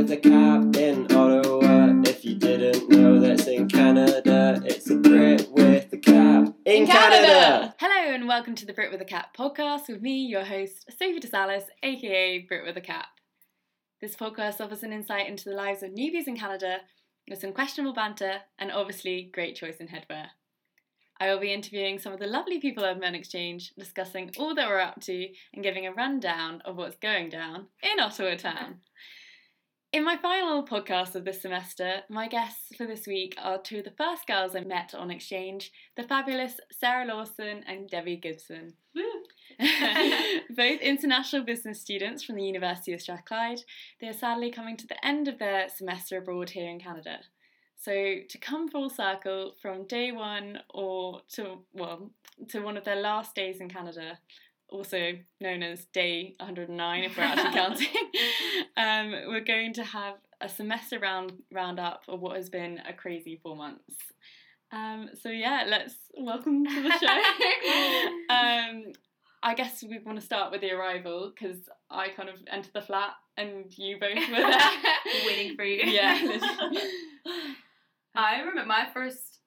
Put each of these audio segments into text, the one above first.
with a cap in Ottawa. If you didn't know, that's in Canada. It's a Brit with a cap in, Canada. Hello and welcome to the Brit with a Cap podcast with me, your host, Sophie DeSalis, aka Brit with a Cap. This podcast offers an insight into the lives of newbies in Canada with some questionable banter and obviously great choice in headwear. I will be interviewing some of the lovely people I've met on exchange, discussing all that we're up to and giving a rundown of what's going down in Ottawa town. In my final podcast of this semester, my guests for this week are two of the first girls I met on exchange the fabulous Sarah Lawson and Debbie Gibson. Both international business students from the University of Strathclyde, they are sadly coming to the end of their semester abroad here in Canada. So to come full circle from day one or to well to one of their last days in Canada, also known as day 109 if we're actually counting, um, we're going to have a semester round roundup of what has been a crazy four months. Um, so yeah, let's welcome to the show. um, I guess we want to start with the arrival because I kind of entered the flat and you both were there waiting for you. Yeah. I remember my first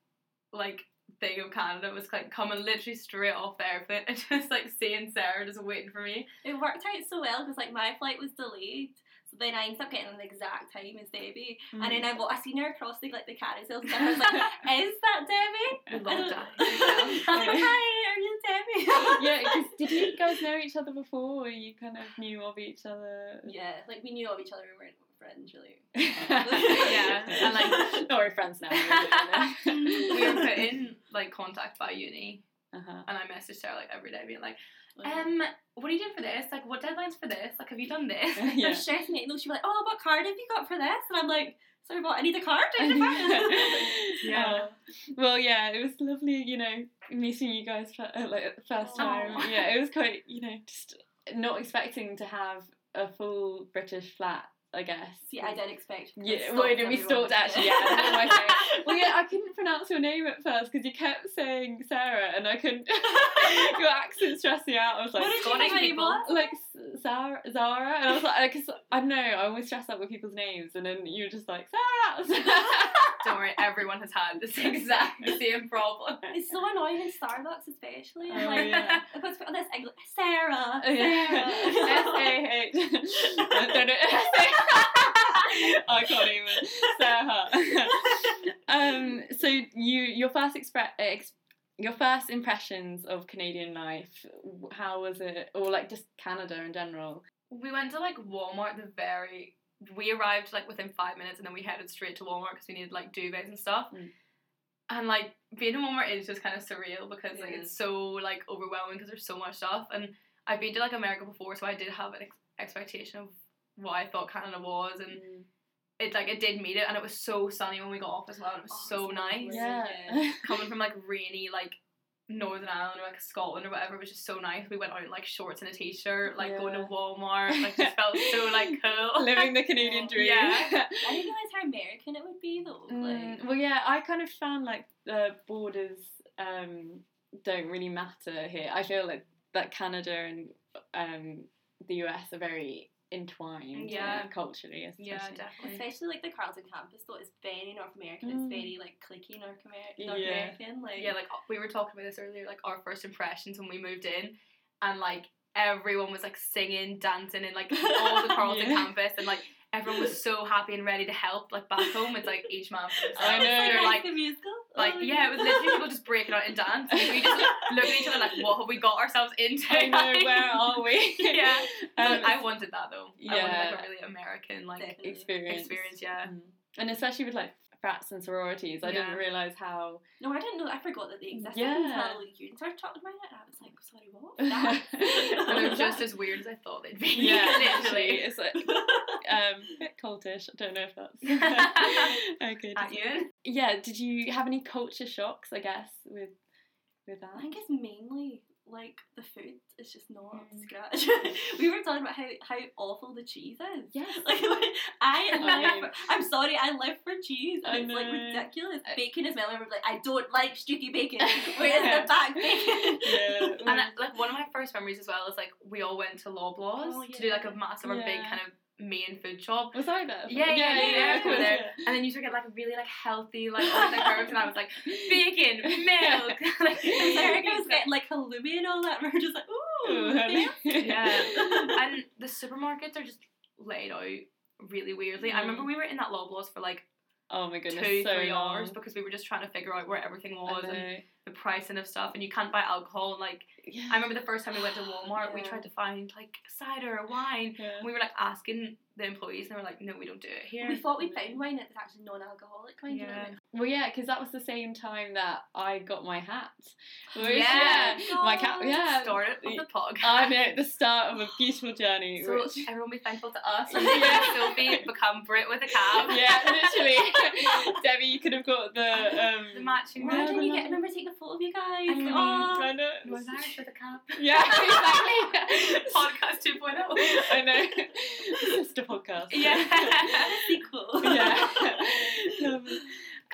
like thing of Canada was like coming literally straight off the airplane and just like seeing Sarah just waiting for me. It worked out so well because like my flight was delayed. So then I ended up getting the exact time as Debbie, and then I, mm. wa- I seen her crossing like the carousel, and I was like, "Is that Debbie?" I I love that. Like, "Hi, are you Debbie?" yeah, 'cause did you guys know each other before, or you kind of knew of each other? yeah, like we knew of each other. We weren't friends really. Yeah, and, like- not we're friends now. we were put in like contact by uni, uh-huh. and I messaged her like every day, being like, "Um, what are you doing for this? Like, what deadlines for this? Like, have you done this?" Her yeah. chef mate, though, she'd be like, "Oh, what card have you got for this?" And I'm like, "Sorry, what? I need a card." Yeah. Oh. Well, yeah, it was lovely, you know, meeting you guys for, uh, like the first time. Aw. Yeah, it was quite, you know, just not expecting to have a full British flat. I guess. See, I did expect. Yeah, well, we everyone. stalked actually. Yeah, I don't know why well, yeah, I couldn't pronounce your name at first because you kept saying Sarah, and I couldn't. your accent stressed me out. I was like, What did you think people. like S- Zara, Zara, and I was like, because I don't know, I always stress out with people's names, and then you're just like Sarah. Don't worry, everyone has had this exact same problem. It's so annoying in Starbucks, especially. I'm Oh, like, yeah. what's this English? Sarah. Oh, yeah. S Sarah. A H. Don't know. I can't even. Sarah. um. So you, your first expre- ex- your first impressions of Canadian life. How was it, or like just Canada in general? We went to like Walmart the very. We arrived like within five minutes, and then we headed straight to Walmart because we needed like duvets and stuff. Mm. And like being in Walmart is just kind of surreal because like Yeah. it's so like overwhelming because there's so much stuff. And I've been to like America before, so I did have an ex- expectation of what I thought Canada was, and it like it did meet it, and it was so sunny when we got off as well. It was Oh, so it's nice. lovely. Yeah. Coming from like rainy like Northern Ireland or like Scotland or whatever it was just so nice. We went out in like shorts and a t-shirt, like going to Walmart, like just felt so like cool. Living the Canadian dream. Yeah. I didn't realize how American it would be though. Mm, well, yeah, I kind of found like the borders um, don't really matter here. I feel like that Canada and um, the US are very entwined Yeah. culturally. Especially. yeah, definitely. especially like the Carleton campus though, it's very North American. Mm. It's very like cliquey North, Amer- North Yeah. American. Like Yeah, like we were talking about this earlier, like our first impressions when we moved in, and like everyone was like singing, dancing, and like all the Carleton Yeah. campus, and like everyone was so happy and ready to help. Like back home, it's like each man for themselves. I know. It's They're like, like, the musical. Like Oh, yeah, it was literally people just breaking out and dancing. We just like, look at each other like, what have we got ourselves into? I know, where are we? yeah, Um, I wanted that though. I wanted Yeah. like a really American like Definitely. experience. experience. Yeah. Mm. And especially with like frats and sororities, I didn't realise how. No, I didn't know. I forgot that they existed Yeah. until you started talking about it. And I was like, sorry, what? That? And they're just as weird as I thought they'd be. Yeah, literally. literally, it's like um, a bit cultish. I don't know if that's okay. At you. Yeah, did you have any culture shocks? I guess with with that. I think it's mainly like the food is just not up Mm. scratch. we were talking about how, how awful the cheese is. Yes. Like I I- live for, I'm sorry, I live for cheese and I it's like ridiculous. I- Bacon is my and we're like, I don't like streaky bacon. Where's the back bacon? yeah. And like one of my first memories as well is like we all went to Loblaws Oh, to do like a massive or Yeah. big kind of main food shop. Was I there? Yeah, yeah, yeah, yeah, we were there. yeah. And then you used to get like really like healthy like all the herbs, and I was like bacon, milk. like, Erica was getting like halloumi and all that. We were just like, ooh, Ooh, Yeah. and the supermarkets are just laid out really weirdly. I remember Mm. we were in that Loblaws for like Oh my goodness, two, so three long. hours because we were just trying to figure out where everything I was and know. The pricing of stuff. And you can't buy alcohol. And like Yeah. I remember the first time we went to Walmart, we tried to find like cider or wine. Yeah. And we were like asking the employees, and they were like, "No, we don't do it here." We thought we'd found wine that's actually non-alcoholic wine. Yeah. Well, yeah, because that was the same time that I got my hat. Which, Yeah. my cat. Yeah, started with the podcast. I know the start of a beautiful journey. So which, everyone be thankful to us. And Yeah. Sophie become Brit with a Cap. yeah, literally. Debbie, you could have got the um. The matching. Yeah, Imagine but you get remember taking photo of you guys. I oh, I know. With a cab. Yeah, exactly. Podcast 2.0. I know. Sister podcast. Yeah. sequel. yeah.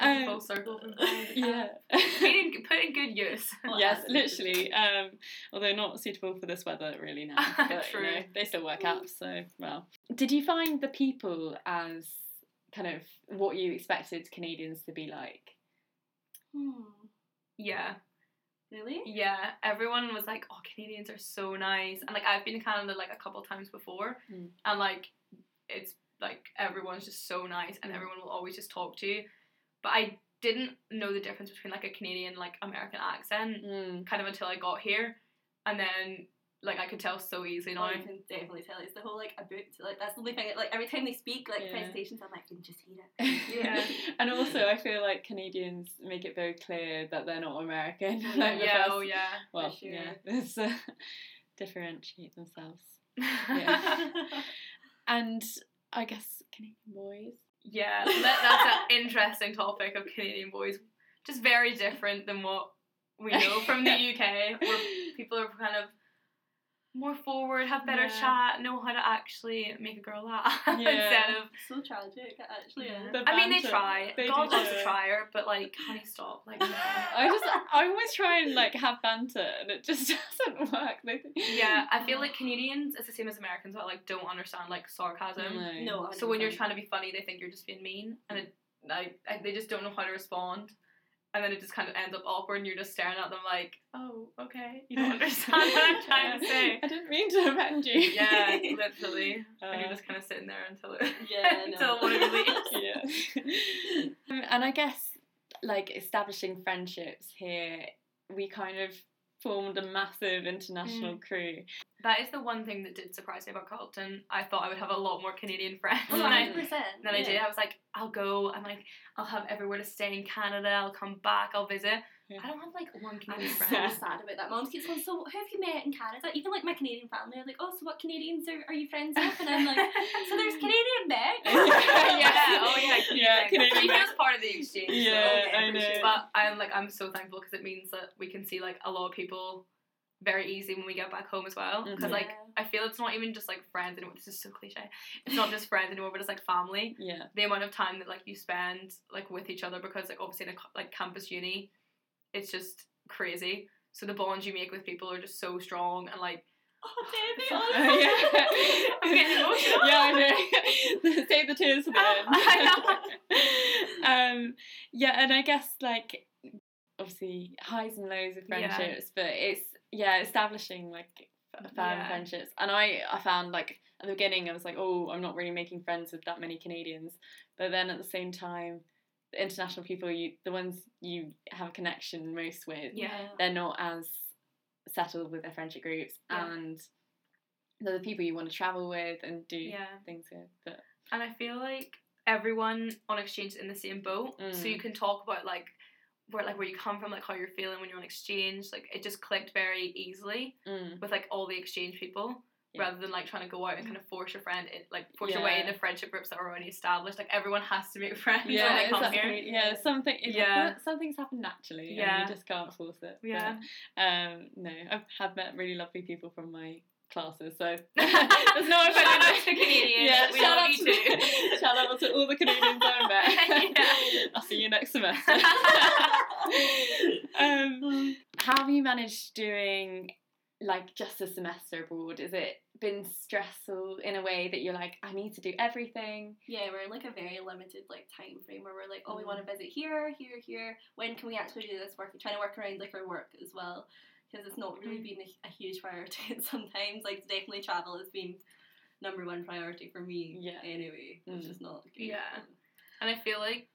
Um, Um, full circle. from Brit with a yeah. cab. Put in, put in good use. Well, yes, literally. Um, although not suitable for this weather really now. But, you True. know, they still work out. So well. Did you find the people as kind of what you expected Canadians to be like? Hmm. Yeah. Really? Yeah. Everyone was like, oh, Canadians are so nice. And like, I've been to Canada like a couple times before. Mm. And like, it's like everyone's just so nice and Mm. everyone will always just talk to you. But I didn't know the difference between like a Canadian, like American accent Mm. kind of until I got here. And then like I could tell so easily No, now. you can definitely tell it's the whole like a book. Like that's the only thing. Like every time they speak, like Yeah. presentations, I'm like, I can just hear it. Yeah. and also, I feel like Canadians make it very clear that they're not American. Oh, like yeah, oh yeah. Well, sure. yeah, it's uh, differentiate themselves. Yeah. And I guess Canadian boys. Yeah, that, that's an interesting topic of Canadian boys. Just very different than what we know from the UK, where people are kind of more forward, have better Yeah. chat, know how to actually make a girl laugh Yeah. instead of. so tragic, actually. Yeah. Yeah. I mean, they try. They do God loves try. a trier, but like, honey, stop. Like, no. I just, I always try and like have banter, and it just doesn't work. They think- yeah, I feel like Canadians, it's the same as Americans, but like don't understand like sarcasm. No. No. So when you're trying to be funny, they think you're just being mean, and it like I- they just don't know how to respond, and then it just kind of ends up awkward, and you're just staring at them like, oh, okay, you don't understand what I'm trying to say. I didn't mean to offend you. Yeah, literally, and you're Uh, just kind of sitting there until it Yeah, no. until one of you leaves. yeah. Um, and I guess like establishing friendships here, we kind of formed a massive international Mm. crew. That is the one thing that did surprise me about Carleton. I thought I would have a lot more Canadian friends Oh, than I 100%. than I did. I was like, I'll go. I'm like, I'll have everywhere to stay in Canada. I'll come back. I'll visit. Yeah. I don't have like one I'm Canadian so friend. sad about that. Mom keeps going, so who have you met in Canada? Even like my Canadian family are like, oh, so what Canadians are, are you friends with? And I'm like, so there's Canadian Meg. yeah, oh yeah, Yeah, Canadian She Meg. feels part of the exchange. Yeah, so. I know. Sure. But I'm like I'm so thankful because it means that we can see like a lot of people very easy when we get back home as well. Because Mhm. like I feel it's not even just like friends anymore. This is so cliche. It's not just friends anymore, but it's like family. Yeah. The amount of time that like you spend like with each other because like obviously in a like campus uni, it's just crazy. So the bonds you make with people are just so strong and like Oh, Uh, oh, yeah. I'm getting emotional. yeah, I know. Save the tears for the end. um, yeah, and I guess like obviously highs and lows of Yeah. friendships, but it's yeah establishing like firm Yeah. friendships. And I I found like at the beginning I was like, oh, I'm not really making friends with that many Canadians, but then at the same time. The international people, you the ones you have a connection most with, Yeah. they're not as settled with their friendship groups Yeah. and they're the people you want to travel with and do Yeah. things with. But And I feel like everyone on exchange is in the same boat. So Mm. you can talk about like where like where you come from, like how you're feeling when you're on exchange. Like it just clicked very easily mm, with like all the exchange people. Yeah. Rather than like trying to go out and kind of force your friend in, like force your way Yeah. into friendship groups that are already established. Like everyone has to make friends when yeah, they come exactly. here. Yeah, something. Yeah. some things happen naturally. Yeah. and you just can't force it. But, Yeah. um, no, I have met really lovely people from my classes, so there's no Shout out to Canadians. Yeah, we shout out to, shout out to all the Canadians I met. Yeah. I'll see you next semester. um, how have you managed doing like just a semester abroad? Is it been stressful in a way that you're like, I need to do everything? Yeah, we're in like a very limited like time frame where we're like, oh, we Mm. want to visit here, here, here. When can we actually do this work? We're trying to work around like our work as well because it's not really Mm. been a, a huge priority sometimes. Like definitely travel has been number one priority for me. Yeah. Anyway, which Mm. is not good. Yeah. And I feel like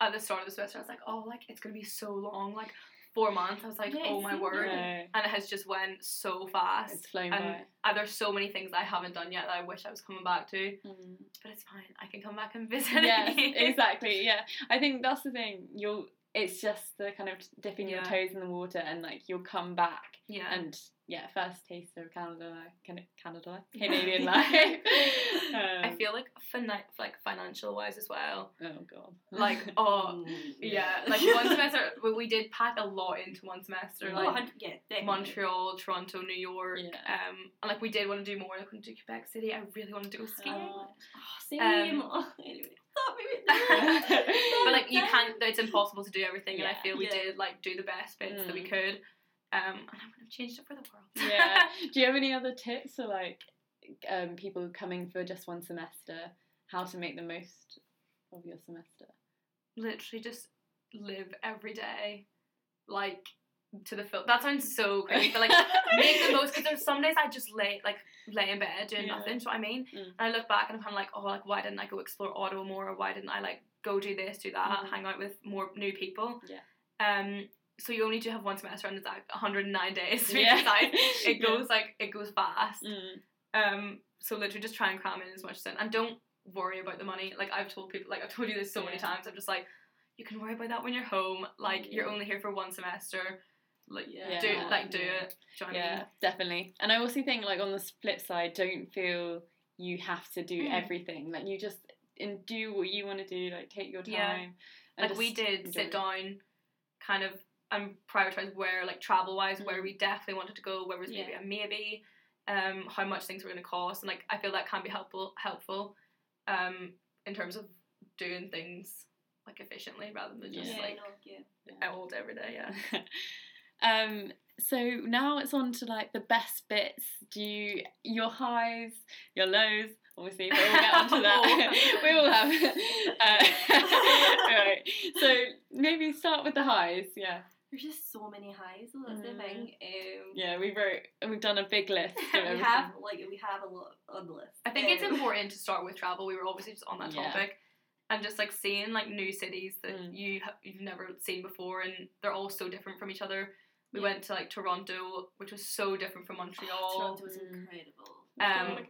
at the start of the semester, I was like, oh, like it's gonna be so long, like four months. I was like, Yeah, oh my word, like- No, and it has just went so fast. it's flown and by. uh, there's so many things I haven't done yet that I wish I was coming back to, Mm. but it's fine. I can come back and visit. yes, again. exactly. Yeah, I think that's the thing. You'll. It's just the kind of dipping your toes in the water, and like you'll come back, Yeah. and yeah, first taste of Canada, Canada. Canadian life. I Um, feel like fina- like financial wise as well. Oh god. Like oh Mm, yeah, like one semester we- we did pack a lot into one semester. Mm. Oh, Like yeah, definitely. Montreal, Toronto, New York. Yeah. Um, and like we did want to do more. Like we want to do Quebec City. I really want to do skiing. Oh. Same. Um, anyway, but like you can't. It's impossible to do everything, and I feel we Yeah. did like do the best bits that we Mm. could. Um, and I would have changed it for the world. yeah. Do you have any other tips for like um, people coming for just one semester? How to make the most of your semester? Literally just live every day, like to the full. That sounds so crazy, but like make the most. Because there's some days I just lay like lay in bed doing Yeah. nothing. Do you know what I mean? Mm. And I look back and I'm kind of like, oh, like why didn't I go explore Ottawa more? Or why didn't I like go do this, do that, Mhm. hang out with more new people? Yeah. Um. So you only do have one semester, and it's like 109 days to be Yeah. precise. It Yeah. goes like it goes fast. Mm. Um. So literally just try and cram in as much as I can, and don't worry about the money. Like I've told people, like I've told you this so many times. I'm just like, you can worry about that when you're home. Like you're only here for one semester. Like Yeah. do like do Yeah. it. Do you know what I Yeah, mean? definitely. And I also think like on the flip side, don't feel you have to do Mm. everything. Like you just and do what you want to do. Like take your time. Yeah. and like we did sit it. down kind of and prioritize where like travel wise where Mhm. we definitely wanted to go where was maybe Yeah. a maybe um how much things were going to cost and like i feel that can be helpful helpful um in terms of doing things like efficiently rather than just Yeah. Yeah, like no, yeah. old every day yeah um. So now it's on to like the best bits. Do you your highs, your lows? Obviously, we'll get onto that. we all have. Uh, right. So maybe start with the highs. Yeah. There's just so many highs. So that's the Mm. thing. Um, Yeah. We wrote. We've done a big list. We have like we have a lot on the list. i think it's Um, important to start with travel we were obviously just on that Yeah. topic and just like seeing like new cities that Mm. you ha- you've never seen before and they're all so different from each other we Yeah. went to like toronto which was so different from montreal Toronto was Mm. incredible. Um,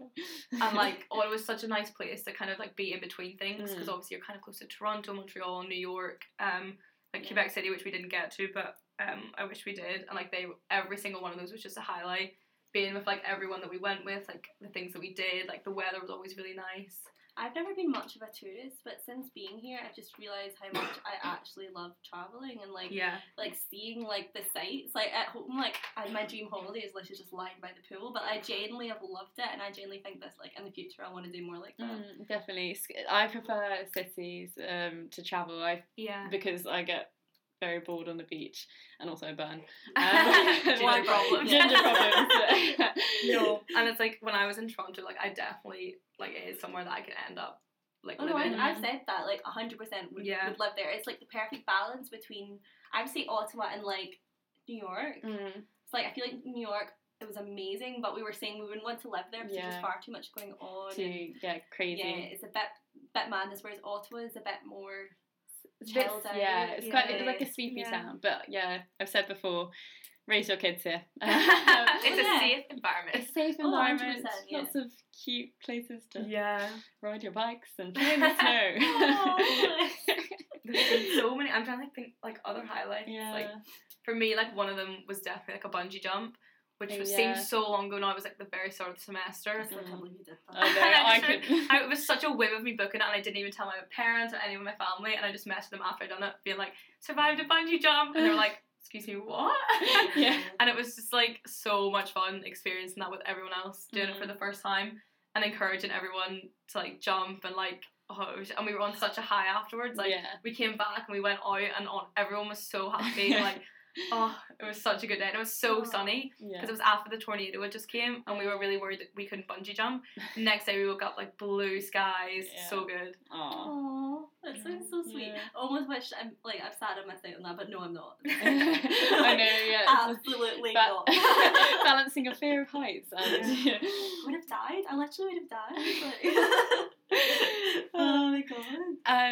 and like oh it was such a nice place to kind of like be in between things because Mm. obviously you're kind of close to toronto montreal new york um like Yeah. quebec city which we didn't get to but um i wish we did and like they every single one of those was just a highlight being with like everyone that we went with like the things that we did like the weather was always really nice I've never been much of a tourist, but since being here, I've just realised how much I actually love travelling and like yeah like seeing like the sights. Like at home, like I, my dream holiday is literally just lying by the pool. But I genuinely have loved it, and I genuinely think this like in the future I want to do more like that. Mm, definitely. I prefer cities um, to travel. I yeah because I get very bored on the beach and also I burn. Ginger problems. Ginger problems. no and it's like when i was in toronto like i definitely like it is somewhere that i could end up like Oh no, I, living I've said that like hundred percent would Yeah. would live there. It's like the perfect balance between I would say Ottawa and like New York. Mm, It's like I feel like New York it was amazing, but we were saying we wouldn't want to live there because there's Yeah. just far too much going on. to and- yeah, crazy. yeah, it's a bit bit madness. Whereas Ottawa is a bit more. It's bit- yeah, it's quite it's like a sleepy Yeah. sound. But yeah, I've said before, raise your kids here. it's a safe environment a safe Oh, environment, 100%, yeah. lots of cute places to yeah ride your bikes and play in the snow. Oh. there's been so many i'm trying to think like other highlights yeah. like for me like one of them was definitely like a bungee jump which was, yeah. seems so long ago now it was like the very start of the semester I can't believe you did that. I know, I could. I, it was such a whim of me booking it, and I didn't even tell my parents or anyone in my family. And I just messaged them after I'd done it, being like, "Survived a bungee jump," and they were like, "Excuse me, what?" Yeah. and it was just like so much fun experiencing that with everyone else, doing it for Mhm. the first time, and encouraging everyone to like jump and like oh, was, and we were on such a high afterwards. Like yeah. we came back and we went out, and on everyone was so happy. like oh, it was such a good day. And it was so Oh. sunny Yeah. because it was after the tornado had just came, and we were really worried that we couldn't bungee jump. Next day we woke up like blue skies, Yeah. so good. Aw. Oh, that sounds so sweet. Yeah. Almost wish I'm like I've sad I missed out on that, but no, I'm not. I know, yeah. Absolutely ba- not. balancing a fear of heights and would have died. I literally would have died. Like, oh my god.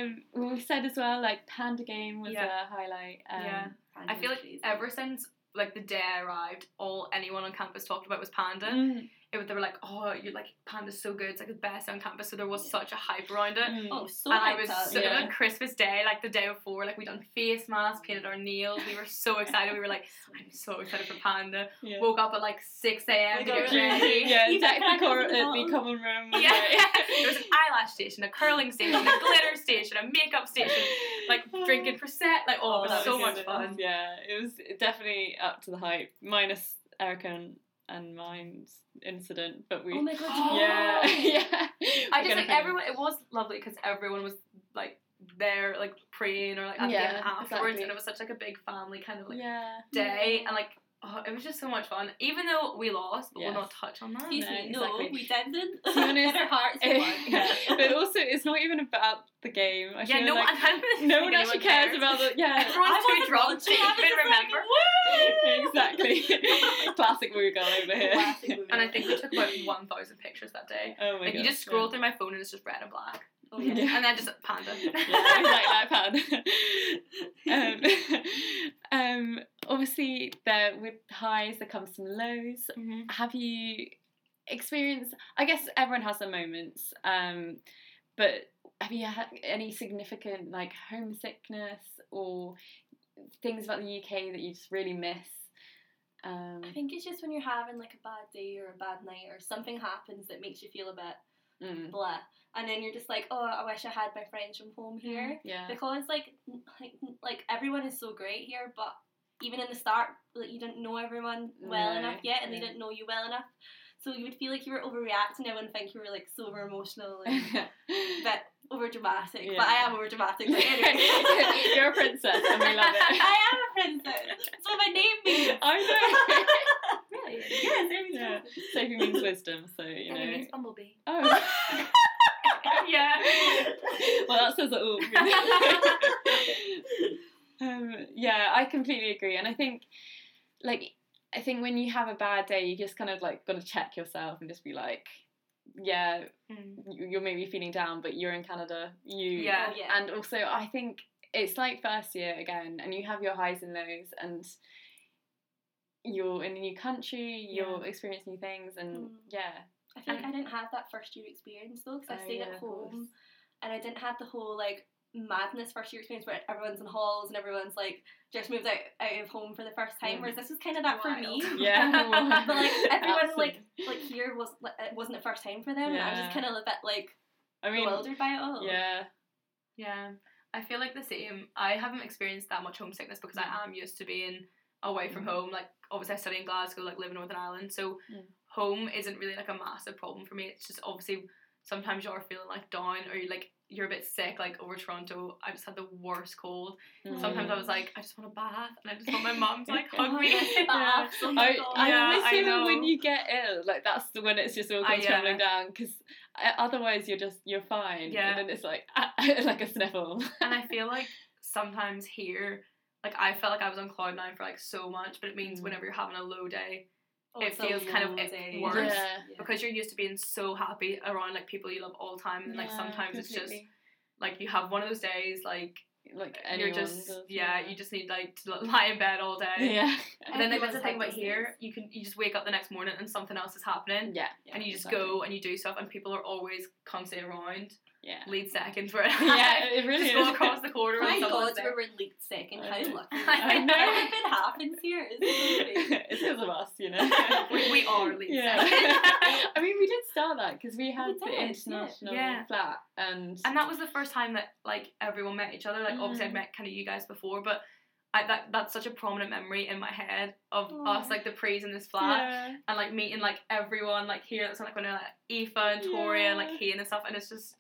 um well, we said as well like panda game was Yeah. a highlight um, Yeah. I feel like ever since like the day I arrived, all anyone on campus talked about was Panda. mm, It was, they were like, "Oh, you're like Panda's so good. It's like the best on campus." So there was such a hype around it. mm. Oh, so and I was up. so Yeah. on Christmas Day, like the day before, like we done face masks, painted our nails. We were so excited. We were like, "I'm so excited for Panda." yeah. Woke up at like six a.m. To get ready. ready. yeah, Even deck the, at the the bottom. common room was Yeah, like- there was an eyelash station, a curling station, a glitter station, a makeup station, like drinking Prosecco. Like, oh, Oh, it was so was much good. fun. Yeah, it was definitely up to the hype, minus Erica and, and mine's incident, but we. Oh my god. Oh. yeah, yeah. I just like everyone. It was lovely because everyone was like there, like praying or like at the end afterwards, exactly. and it was such like a big family kind of like Yeah. day, and like oh, it was just so much fun. Even though we lost, but Yes. we'll not touch on that. Excuse No, me, no, exactly. we didn't. To be honest, our hearts, eh, yeah. But also, it's not even about the game. I Yeah, no, like I kind of no one actually cares about the. Yeah. Everyone's too drunk to even remember. exactly. Classic woo girl over here. Classic. And I think we took about one thousand pictures that day. Oh my Like god. you just scroll through my phone and it's just red and black, Oh, yeah. Yeah. and then just panda. yeah, exactly like iPad. um, um, obviously, there with highs there comes some lows. Mhm. Have you experienced? I guess everyone has their moments. Um, but have you had any significant like homesickness or things about the UK that you just really miss? Um, I think it's just when you're having like a bad day or a bad night or something happens that makes you feel a bit mm, blah, and then you're just like, oh, I wish I had my friends from home here yeah. because like like like everyone is so great here, but even in the start, like you didn't know everyone well No, enough yet, and yeah. they didn't know you well enough. So you would feel like you were overreacting. Everyone wouldn't think you were like so over emotional and a bit over dramatic. But I am over dramatic. But anyway. You're a princess, and we love it. I am a princess. That's what my name means. I know. Really? Yes, it means Yeah. princess. Sophie means wisdom, so you And it know. means bumblebee. Oh. yeah. well, that says it all. um, yeah, I completely agree, and I think, like, I think when you have a bad day, you just kind of like got to check yourself and just be like, yeah, Mm. you- you're maybe feeling down, but you're in Canada. You Yeah. Oh, yeah. and also I think it's like first year again, and you have your highs and lows, and you're in a new country, you're experiencing new things, and Mm. yeah, I think I didn't have that first year experience though, because I Oh, stayed yeah, at home and I didn't have the whole like madness first year experience where everyone's in halls and everyone's like just moved out, out of home for the first time. Mm. Whereas this was kind of that for me. Yeah, but like everyone Absolutely. like like here was like, it wasn't the first time for them. And I was just kind of a bit like I mean, bewildered by it all. yeah, Yeah, I feel like the same. I haven't experienced that much homesickness because I am used to being away from Mhm. home. Like obviously, I study in Glasgow, like live in Northern Ireland, so Mm. home isn't really like a massive problem for me. It's just obviously sometimes you're feeling like down or you like you're a bit sick. Like over Toronto, I just had the worst cold. Sometimes I was like, I just want a bath, and I just want my mum to like Oh hug me. God, baths, oh I, God. I Yeah, always feel know. when you get ill, like that's the when it's just all comes yeah. tumbling down because otherwise you're just you're fine. Yeah. And then it's like like a sniffle. and I feel like sometimes here, like I felt like I was on cloud nine for like so much, but it means Mm. whenever you're having a low day, Oh, it feels kind of long it worse. Yeah. because you're used to being so happy around like people you love all the time, and like Yeah, sometimes it's just like you have one of those days like like you're just does, yeah, you just need like to lie in bed all day. yeah And then like, that's the thing had about here, days. you can you just wake up the next morning and something else is happening. yeah And you just exactly. go and you do stuff, and people are always constantly around. Yeah Lead seconds for it. yeah it really just is. go across the corridor and My someone's God, there. we were leaked second. I How know. lucky. I know. Everything happens here. It's amazing. it's because of us, you know. we, we are lead Yeah. seconds. I mean, we did start that because we had We the did, yeah. international Yeah. flat, and and that was the first time that like everyone met each other. Like obviously I'd Mm. met kind of you guys before, but I, that that's such a prominent memory in my head of Aw. us like the praise in this flat yeah. and like meeting like everyone like here. That's like when like Aoife and Toria and like Yeah. And stuff, and it's just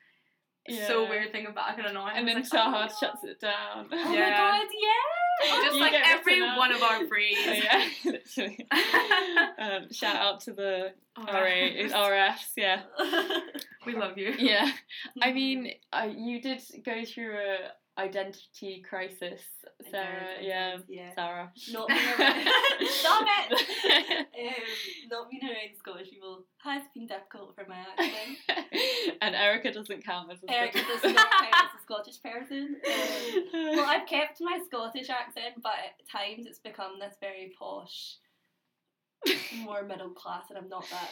so Yeah. weird thinking back and annoying. And then like, oh Shahad God. shuts it down. Oh Yeah. my God, yeah! Just You like every one of our breeds. Oh, yeah, literally. um, shout out to the RA, Alright. RFs, yeah. we love you. Yeah. I mean, uh, you did go through a identity crisis, Sarah. yeah. yeah. Sarah. Not being around. Stop it! Um, not being around Scottish people has been difficult for my accent. and Erica doesn't count as a Erica Scottish- does not count as a Scottish person. Um, well, I've kept my Scottish accent, but at times it's become this very posh, more middle class, and I'm not that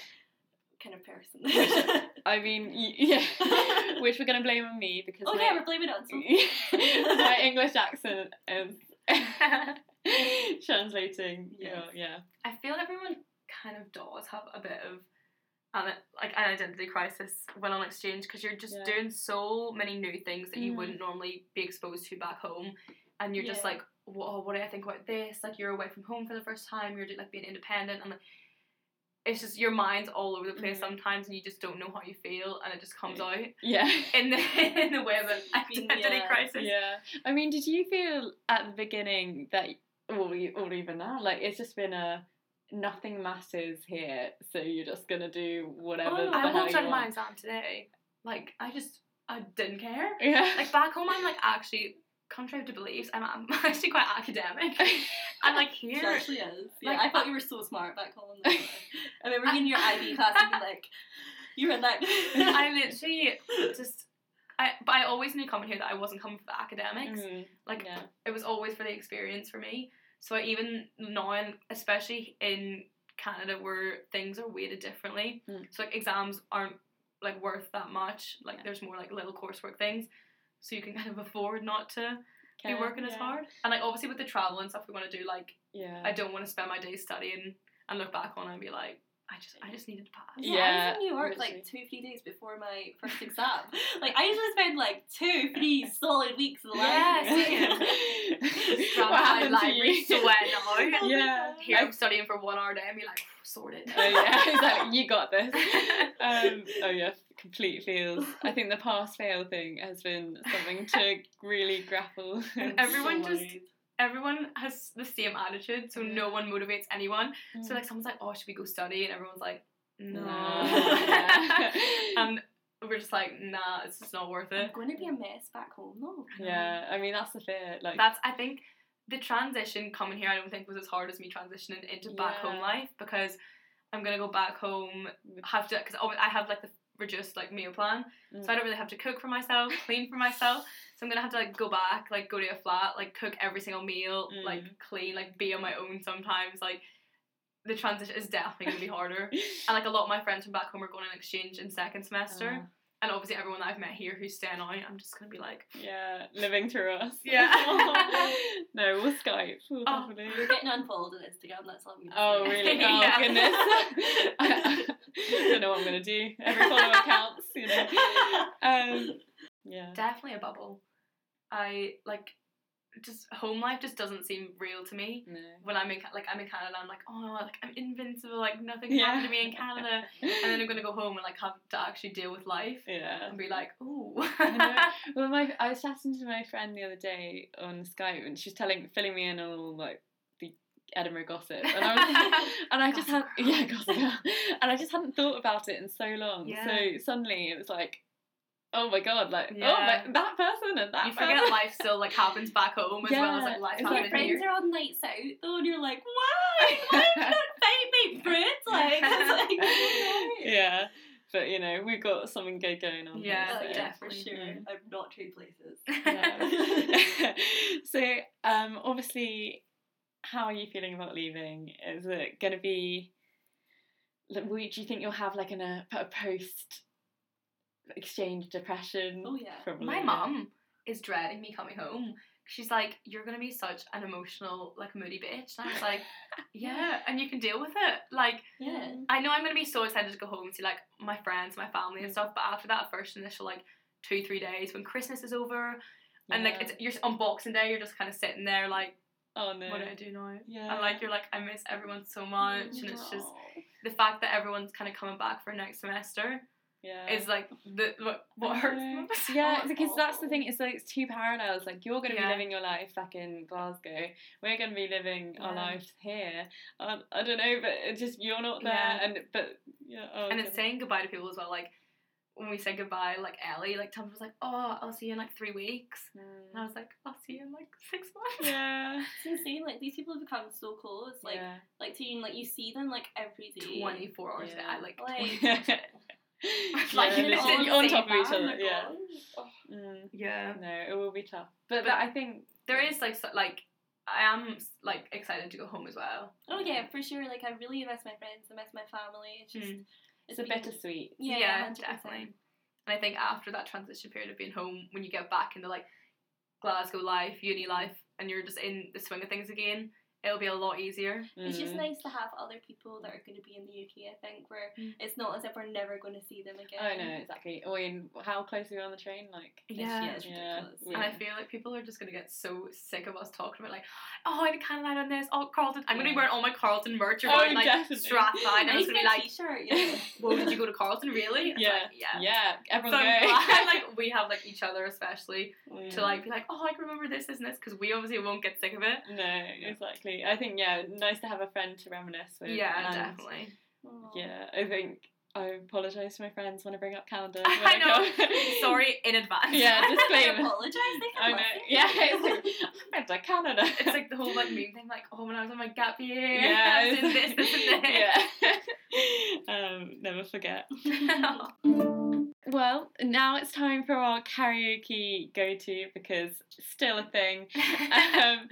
kind of person. I mean, yeah. Which we're going to blame on me because oh my, yeah, we're blaming it on my English accent is translating. Yeah. yeah. I feel everyone kind of does have a bit of an like an identity crisis when on exchange because you're just Yeah. doing so many new things that you Mhm. wouldn't normally be exposed to back home, and you're just like, whoa, what do I think about this? Like you're away from home for the first time. You're like being independent and like. It's just your mind's all over the place Mhm. sometimes, and you just don't know how you feel, and it just comes out Yeah. in the in the way of an identity yeah. crisis. Yeah. I mean, did you feel at the beginning that, or, or even now, like it's just been a nothing matters here, so you're just gonna do whatever Oh, the I walked out of my exam today. Like I just I didn't care. Yeah. Like back home, I'm like actually contrary to beliefs, I'm, I'm actually quite academic. And like here, She actually is. Yeah, like, I thought you were so smart back home. though. I remember in your IB class and like, you were like, I literally just. I, but I always knew coming here that I wasn't coming for the academics. Mhm. Like yeah. it was always for the experience for me. So even now, and especially in Canada where things are weighted differently, Mm. so like exams aren't like worth that much. Like Yeah. there's more like little coursework things, so you can kind of afford not to be working as yeah. hard. And like obviously with the travel and stuff we want to do, like Yeah. I don't want to spend my days studying and look back on it and be like, I just I just needed to pass. Yeah, I was in New York literally. like two, three days before my first exam. like I usually spend like two, three solid weeks in the Yeah, library. Drama what my happened to library you? sweating out. Oh Yeah. Here I'm studying for one hour a day and be like, sorted. oh yeah, exactly. You got this. Um, oh yeah, complete feels. I think the pass fail thing has been something to really grapple. And everyone So just worried. Everyone has the same attitude, so no one motivates anyone. Mm. So like someone's like, oh, should we go study? And everyone's like, no. Yeah. and we're just like, nah, it's just not worth I'm it. going to be a mess back home though. yeah, I mean that's the fear. Like That's I think the transition coming here I don't think was as hard as me transitioning into back home life because I'm gonna go back home have to because I have like the reduced like meal plan. So I Mm. don't really have to cook for myself clean for myself. So I'm gonna have to like go back like go to a flat like cook every single meal Mm. like clean like be on my own sometimes. Like the transition is definitely gonna be harder. And like a lot of my friends from back home are going on exchange in second semester. Oh, and obviously everyone that I've met here who's staying out I'm just gonna be like yeah, living through us. Yeah. no, we'll Skype. We'll Oh. definitely. We're getting unfollowed on Instagram, that's all we Oh really? Oh Yeah. goodness! I don't know what I'm gonna do. Every follower counts, you know. Um, yeah. definitely a bubble. I like just home life just doesn't seem real to me. No. When I'm in like I'm in Canada, I'm like oh like I'm invincible, like nothing Yeah. happened to me in Canada, and then I'm gonna go home and like have to actually deal with life Yeah. and be like oh. I. Well, my I was chatting to my friend the other day on Skype, and she's telling, filling me in on all like the Edinburgh gossip, and I was, and I just had, yeah, gossip, and I just hadn't thought about it in so long. Yeah. So suddenly it was like, oh my god, like oh Yeah. my, that person and that you person. forget life still like happens back home as well as like life It's Your like friends here. are on nights out though, and you're like, why? Why did not fight me, fruit? Like, it's like yeah, but you know we've got something good going on. Yeah, Oh, here, so- yeah, for definitely. sure. Mm. I've not trade places. Yeah. so um obviously how are you feeling about leaving is it going to be like, do you think you'll have like an, a, a post exchange depression Oh, yeah. Probably, My mom is dreading me coming home. She's like, "You're gonna be such an emotional, like moody bitch," and I was like, "Yeah, and you can deal with it." Like, Yeah. I know I'm gonna be so excited to go home and see like my friends, my family, and Mm. stuff. But after that first initial like two, three days when Christmas is over, and like it's you're on Boxing Day, you're just kind of sitting there like, oh no "What do I do now?" yeah And like you're like, "I miss everyone so much," and it's just the fact that everyone's kind of coming back for next semester. Yeah. is like the what, what hurts most. Yeah, Oh, it's because that's the thing. It's like it's two parallels. Like you're going to Yeah. be living your life back in Glasgow. We're going to be living our Yeah. lives here. Um, I don't know, but it's just you're not there, Yeah. and but yeah. Oh, and it's saying goodbye to people as well. Like when we said goodbye, like Ellie, like Tom was like, "Oh, I'll see you in like three weeks," and I Mm. was like, "I'll see you in like six months." Yeah. It's insane. Like these people have become so close. Like yeah. like to you, like you see them like every day. Twenty four hours a day. I like. Like- 24 hours a day. like you yeah, know, literally all on top of each other. my Yeah. Oh. Mm. Yeah. No, it will be tough. But, But that, I think There is like so, like I am like excited to go home as well. Oh yeah, for sure. Like I really miss my friends. I miss my family. It's just Mm. it's a been- bittersweet. Yeah, 100%. definitely. And I think after that transition period of being home, when you get back into like Glasgow life, uni life, and you're just in the swing of things again, it'll be a lot easier. It's just Mm. nice to have other people that are going to be in the UK. I think where Mm. it's not as if we're never going to see them again. Oh no, exactly. I mean, how close are we on the train? Like, It's, Yeah. yeah, it's Yeah. ridiculous. We- And I feel like people are just gonna get so sick of us talking about like, oh, I Canada I done this, oh Carleton. I'm gonna be wearing all my Carleton merch Oh, around like definitely. Strathclyde, and I I'm need just to gonna be like, t-shirt. Yeah. well, did you go to Carleton really? Yeah, like, yeah. yeah. Everyone I'm go. glad, like we have like each other especially Yeah. to like be like, oh, I can remember this, this, and this, because we obviously won't get sick of it. No, exactly. I think yeah, nice to have a friend to reminisce with. Yeah, and, definitely. Yeah, I think I apologise to my friends when I bring up Canada. I know. Sorry in advance. Yeah, I disclaimer. apologize. I know. listen. Yeah, it's like I've been to Canada. It's like the whole like meme thing, like, oh, when I was on my gap year, yeah, I was in this, this, and this. yeah. um, never forget. Yeah. Well, now it's time for our karaoke go to because still a thing. um,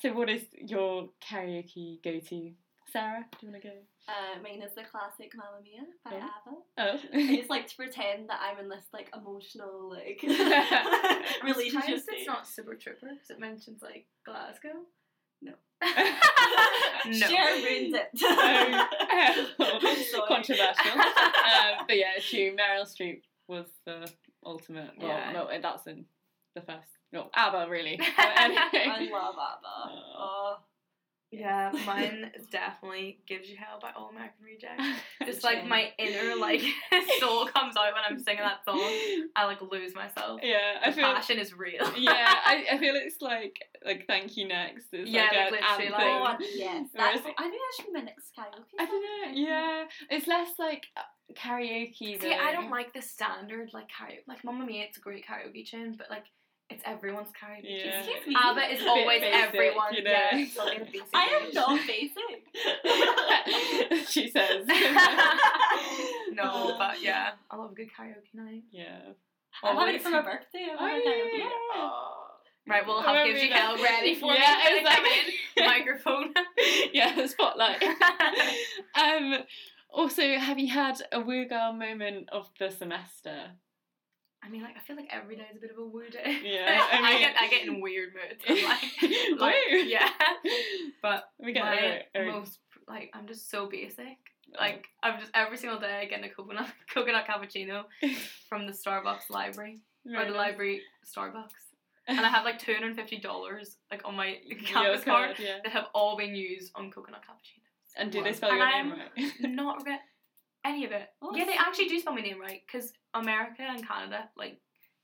so, what is your karaoke go to? Sarah, do you want to go? Uh, mine is the classic Mamma Mia by Oh. ABBA. Oh. I just like to pretend that I'm in this like emotional like Relationship. It's not Super Trouper because it mentions like Glasgow. No. no. Cher ruined it. Oh, Sorry. Controversial. um, but yeah, it's true. Meryl Streep was the ultimate. Well, Yeah. no, that's in the first. No, ABBA, really. But I love ABBA. Oh, Yeah, mine is definitely "Gives You Hell" by All American Rejects. It's like my inner like soul comes out when I'm singing that song. I like lose myself. Yeah, I The feel. passion is real. yeah, I, I feel it's like like thank you next. It's Yeah, like, like, an literally, anthem. like- oh yes. That's, I think that should be my next karaoke. I don't know. Yeah, it's less like uh, karaoke. See, I don't like the standard like karaoke. Like Mamma Mia, it's a great karaoke tune, but like it's everyone's karaoke. Yeah. Excuse me. ABBA is always basic, everyone. you know. Yeah, it's like a basic I am not basic. she says. no, but yeah, I love a good karaoke night. yeah. I'm having it for my birthday. I'm Oh, karaoke. yeah. Oh. Right, we'll have Gives You Hell ready for Yeah, me. like- in, microphone. yeah, the spotlight. um. Also, have you had a woo girl moment of the semester? I mean, like I feel like every day is a bit of a woo day. Yeah, I I, mean- get I get in weird moods. Like, like, Woo! yeah. But We get my. Oh. most like I'm just so basic. Like I'm just every single day I get a coconut coconut cappuccino from the Starbucks library or the library Starbucks, and I have like two hundred and fifty dollars like on my campus card yeah. that have all been used on coconut cappuccinos. And do they spell And your I'm- name right? Not regret any of it. Oh, yeah, they actually do spell my name right because America and Canada like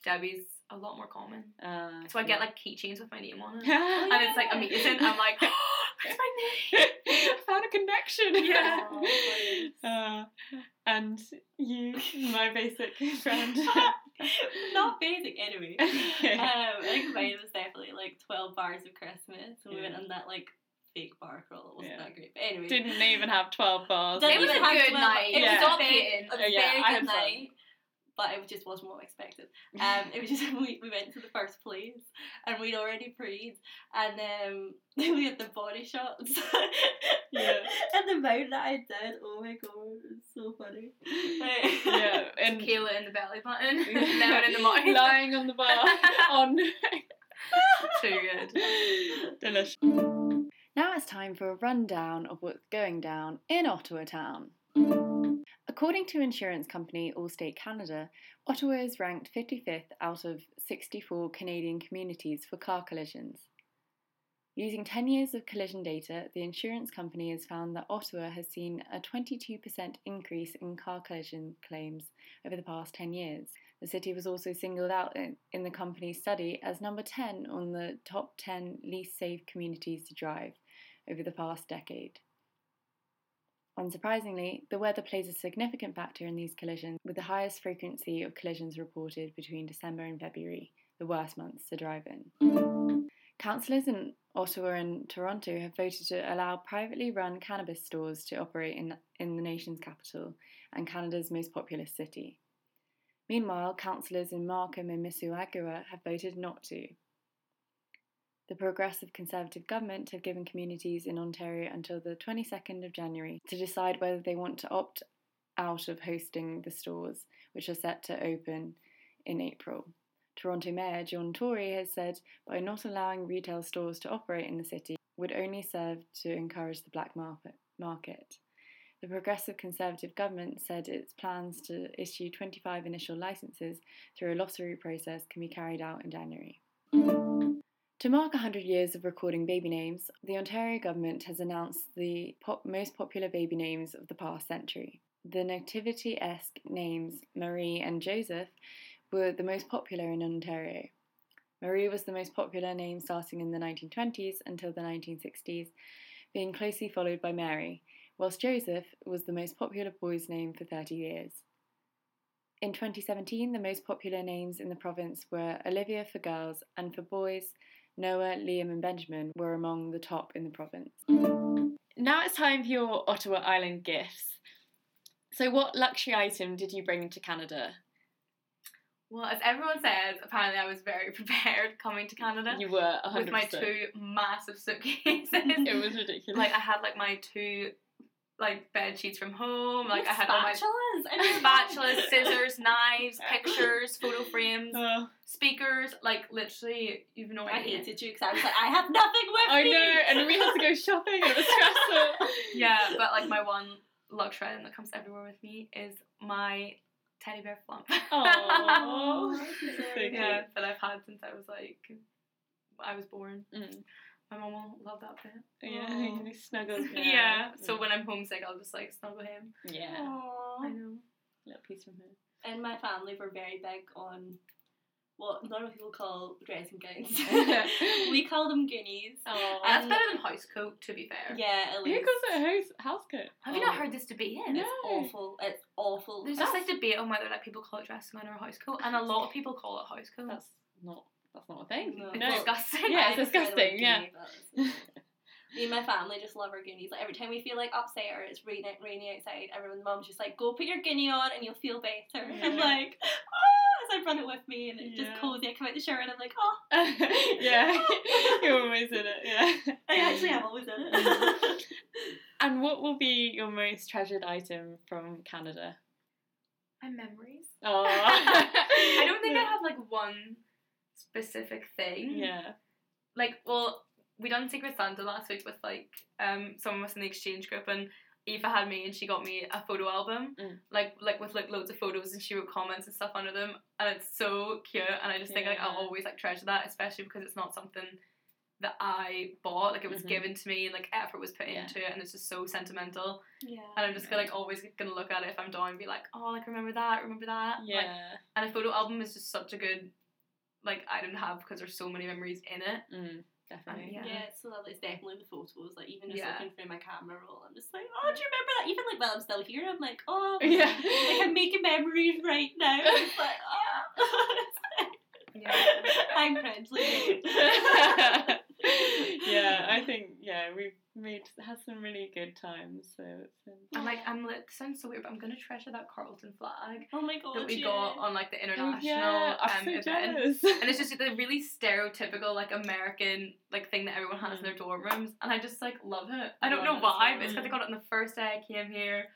Debbie's a lot more common. Uh, So I get like keychains with my name on it. yeah. And it's like amazing. I'm like, oh, that's my name. I found a connection. Yeah. Oh. Uh, and you, my basic friend. not basic anyway. um, I think mine was definitely like 12 bars of Christmas. And we went on that like fake bar crawl. It wasn't Yeah. that great. But anyway. Didn't even have 12 bars. Didn't It was even a have good 12 night. It was Stop a very, hating. a yeah, I had good fun. night. But it just wasn't what I expected. Um, it was just we, we went to the first place and we'd already prayed and um, we had the body shots. Yeah. and the amount that I did, oh my god, it's so funny. yeah, and Tequila in the belly button, lemon in the mouth. lying on the bar. on. Too good. Delicious. Now it's time for a rundown of what's going down in Ottawa town. According to insurance company Allstate Canada, Ottawa is ranked 55th out of 64 Canadian communities for car collisions. Using 10 years of collision data, the insurance company has found that Ottawa has seen a 22% increase in car collision claims over the past 10 years. The city was also singled out in, the company's study as number 10 on the top 10 least safe communities to drive over the past decade. Unsurprisingly, the weather plays a significant factor in these collisions, with the highest frequency of collisions reported between December and February, the worst months to drive in. Councillors in Ottawa and Toronto have voted to allow privately run cannabis stores to operate in, in the nation's capital and Canada's most populous city. Meanwhile, councillors in Markham and Mississauga have voted not to. The Progressive Conservative government have given communities in Ontario until the 22nd of January to decide whether they want to opt out of hosting the stores, which are set to open in April. Toronto Mayor John Tory has said by not allowing retail stores to operate in the city would only serve to encourage the black market. The Progressive Conservative government said its plans to issue 25 initial licences through a lottery process can be carried out in January. To mark 100 years of recording baby names, the Ontario government has announced the pop- most popular baby names of the past century. The nativity esque names Marie and Joseph were the most popular in Ontario. Marie was the most popular name starting in the 1920s until the 1960s, being closely followed by Mary, whilst Joseph was the most popular boy's name for 30 years. In 2017, the most popular names in the province were Olivia for girls, and for boys, Noah, Liam, and Benjamin were among the top in the province. Now it's time for your Ottawa Island gifts. So, what luxury item did you bring to Canada? Well, as everyone says, apparently I was very prepared coming to Canada. You were 100%. with my two massive suitcases. it was ridiculous. like I had like my two like bed sheets from home. Like I had all spatulas, I mean, spatulas, scissors, knives, pictures, photo frames, Oh, speakers. Like literally, you've no I idea. hated you because I was like, I have nothing with I me. I know, and we had to go shopping. It was stressful. Yeah, but like my one luxury item that comes everywhere with me is my teddy bear flump. So yeah, that I've had since I was like I was born. Mm. My mom will love that bit. Yeah, Aw. he snuggles. Yeah. So when I'm homesick, I'll just like snuggle him. yeah, Aw. I know. little piece from him. And my family were very big on what normal people call dressing gowns. we call them goonies. Oh, That's better than house coat, to be fair. Yeah, at least. who least. calls it a house house coat? Have you not oh. heard this debate? No. It's awful. It's awful. There's this like debate on whether like people call it dressing gown or house coat, and a lot of people call it house coat. That's not. That's not a thing. No. it's No. disgusting. Yeah, it's prefer the disgusting, yeah. goonie, Me and my family just love our goonies. Like every time we feel like upset or it's rainy, rainy outside, everyone's mum's just like, "Go put your guinea on and you'll feel better." I'm like, "Oh!" As I run it with me, and it's Yeah. just cozy. I come out the shower and I'm like, "Oh!" yeah, you're always in it. Yeah. I actually am always in it. And what will be your most treasured item from Canada? My memories. Oh, I don't think I have like one specific thing. Yeah. Like, well, we done Secret Santa last week with like um some of us in the exchange group, and Eva had me and she got me a photo album, Mm. like like with like loads of photos, and she wrote comments and stuff under them, and it's so cute, and I just think like I'll always like treasure that, especially because it's not something that I bought, like it was Mhm. given to me, and like effort was put Yeah. into it, and it's just so sentimental, yeah. and I'm just gonna like always gonna look at it if I'm down and be like, oh, like remember that, remember that, Like, Yeah. and a photo album is just such a good like item to have because there's so many memories in it. Mm, definitely. Yeah. Yeah, it's so lovely. It's definitely the photos. Like even just Yeah. looking through my camera roll, I'm just like, oh, do you remember that? Even like while I'm still here, I'm like, oh, Yeah. like I'm making memories right now. I'm like, oh. Yeah. I'm cringely. yeah, I think yeah we've made had some really good times. So it's been I'm like, I'm like, sounds so weird, but I'm gonna treasure that Carleton flag Oh my god, that we yeah. got on like the oh, international yeah, um, so event. And it's just the really stereotypical like American like thing that everyone has in their dorm rooms, and I just like love it. I don't Love know why, but it's because I got it on the first day I came here.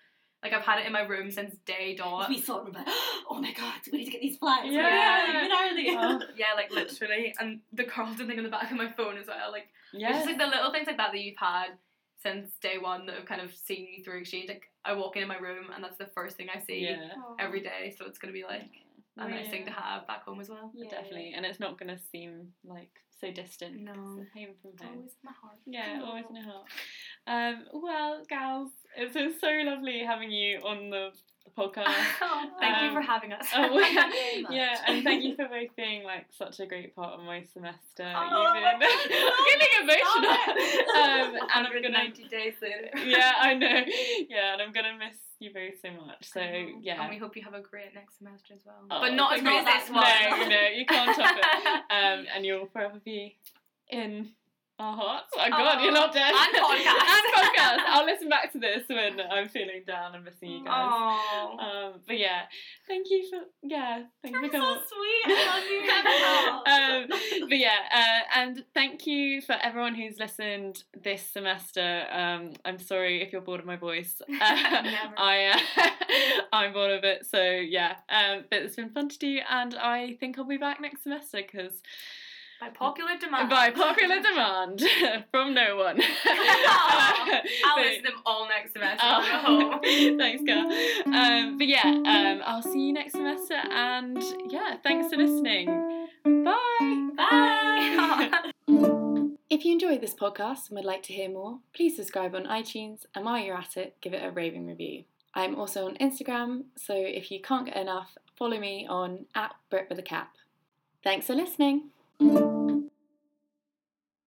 Like I've had it in my room since day dot. We saw it, and we're like, oh my god, we need to get these flags. Yeah. are they? Are they? Oh, Yeah, like literally, and the Carleton thing on the back of my phone as well. Like it's just like the little things like that that you've had since day one that have kind of seen you through exchange. Like I walk into my room and that's the first thing I see yeah. every day, so it's gonna be like a nice thing to have back home as well. Yeah. Definitely, and it's not gonna seem like so distant. No. home from home. always in my heart. Yeah, always in a heart. Um, well, gals, it's been so lovely having you on the, the podcast. Oh, thank you Um, for having us. Oh, yeah, and thank you for both being like such a great part of my semester. Oh been God, getting emotional. Um, and I'm gonna 190 days later. yeah, I know. Yeah, and I'm gonna miss you both so much. So yeah. And we hope you have a great next semester as well. Oh, but not as great as this one. No, no, you can't top it. Um, and you'll forever be in our hearts. Oh God, you're not dead. And podcast. and podcast. I'll listen back to this when I'm feeling down and missing you guys. Oh. Um, but yeah, thank you for yeah, thank you You're for so coming. sweet. I love you. um, but yeah, uh, and thank you for everyone who's listened this semester. Um, I'm sorry if you're bored of my voice. Uh. I uh, I'm bored of it. So yeah, um, but it's been fun to do, and I think I'll be back next semester because By popular demand. by popular demand from no one. I'll listen them all next semester. Oh, thanks, girl. Um, but yeah, um, I'll see you next semester, and yeah, thanks for listening. Bye. Bye. If you enjoyed this podcast and would like to hear more, please subscribe on iTunes, and while you're at it, give it a raving review. I'm also on Instagram, so if you can't get enough, follow me on at Brit with a Cap. Thanks for listening.